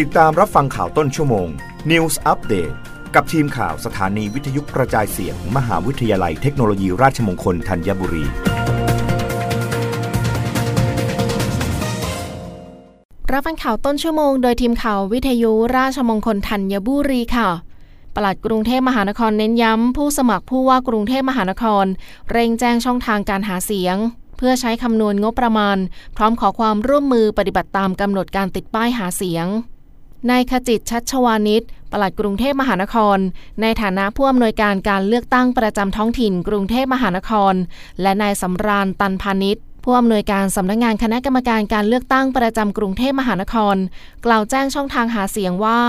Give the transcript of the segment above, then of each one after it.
ติดตามรับฟังข่าวต้นชั่วโมง News Update กับทีมข่าวสถานีวิทยุกระจายเสียงมมหาวิทยาลัยเทคโนโลยีราชมงคลธัญบุรี รับฟังข่าวต้นชั่วโมง โดยทีมข่าววิทยุราชมงคลธัญบุรีค่ะปลัดกรุงเทพมหานครเน้นย้ำ ผู้สมัครผู้ว่ากรุงเทพมหานคร เร่งแจ้งช่องทางการหาเสียง เพื่อใช้คำนวณงบประมาณ พร้อมขอความร่วมมือปฏิบัติตามกำหนดการติดป้ายหาเสียง นายขจิตชัชวานิชปลัดกรุงเทพมหานคร ในฐานะผู้อำนวยการการเลือกตั้งประจำท้องถิ่นกรุงเทพมหานคร และนายสำราญตันพาณิชย์ผู้อำนวยการสำนักงงานคณะกรรมการการเลือกตั้งประจำกรุงเทพมหานคร กล่าวแจ้งช่องทางหาเสียงว่า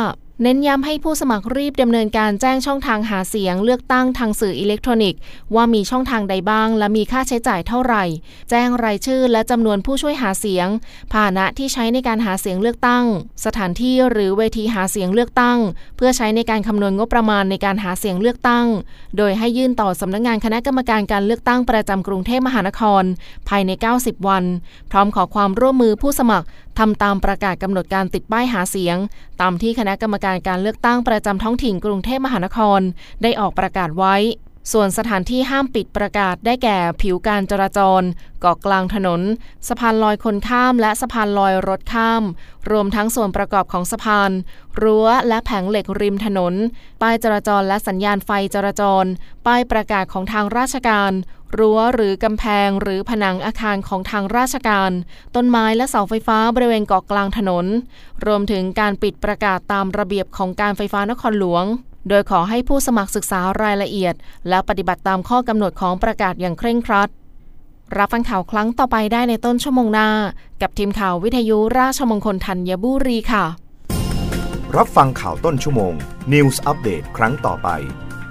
เน้นย้ำให้ผู้สมัครรีบดำเนินการแจ้งช่องทางหาเสียงเลือกตั้งทางสื่ออิเล็กทรอนิกส์ ว่ามีช่องทางใดบ้าง และมีค่าใช้จ่ายเท่าไหร่ แจ้งรายชื่อและจำนวนผู้ช่วยหาเสียงพาหนะที่ใช้ในการหาเสียงเลือกตั้ง สถานที่หรือเวทีหาเสียงเลือกตั้ง เพื่อใช้ในการคำนวณงบประมาณในการหาเสียงเลือกตั้ง โดยให้ยื่นต่อสำนักงงานคณะกรรมการการเลือกตั้งประจำกรุงเทพมหานคร ภายใน 90 วัน พร้อมขอความร่วมมือผู้สมัครทำตามประกาศกำหนดการติดป้ายหาเสียง ตามที่คณะกรรมการการเลือกตั้งประจำท้องถิ่นกรุงเทพมหานคร ได้ออกประกาศไว้ ส่วนสถานที่ห้ามปิดประกาศได้แก่ผิวการจราจรเกาะกลางถนน สะพานลอยคนข้ามและสะพานลอยรถข้าม รวมทั้งส่วนประกอบของสะพาน รั้วและแผงเหล็กริมถนน ป้ายจราจรและสัญญาณไฟจราจร ป้ายประกาศของทางราชการ รั้วหรือกำแพงหรือผนังอาคารของทางราชการ ต้นไม้และเสาไฟฟ้าบริเวณเกาะกลางถนน รวมถึงการปิดประกาศตามระเบียบของการไฟฟ้านครหลวง โดยขอให้ผู้สมัครศึกษารายละเอียด และปฏิบัติตามข้อกำหนดของประกาศอย่างเคร่งครัด รับฟังข่าวครั้งต่อไปได้ในต้นชั่วโมงหน้า กับทีมข่าววิทยุราชมงคลธัญบุรีค่ะ รับฟังข่าวต้นชั่วโมง News อัปเดตครั้งต่อไป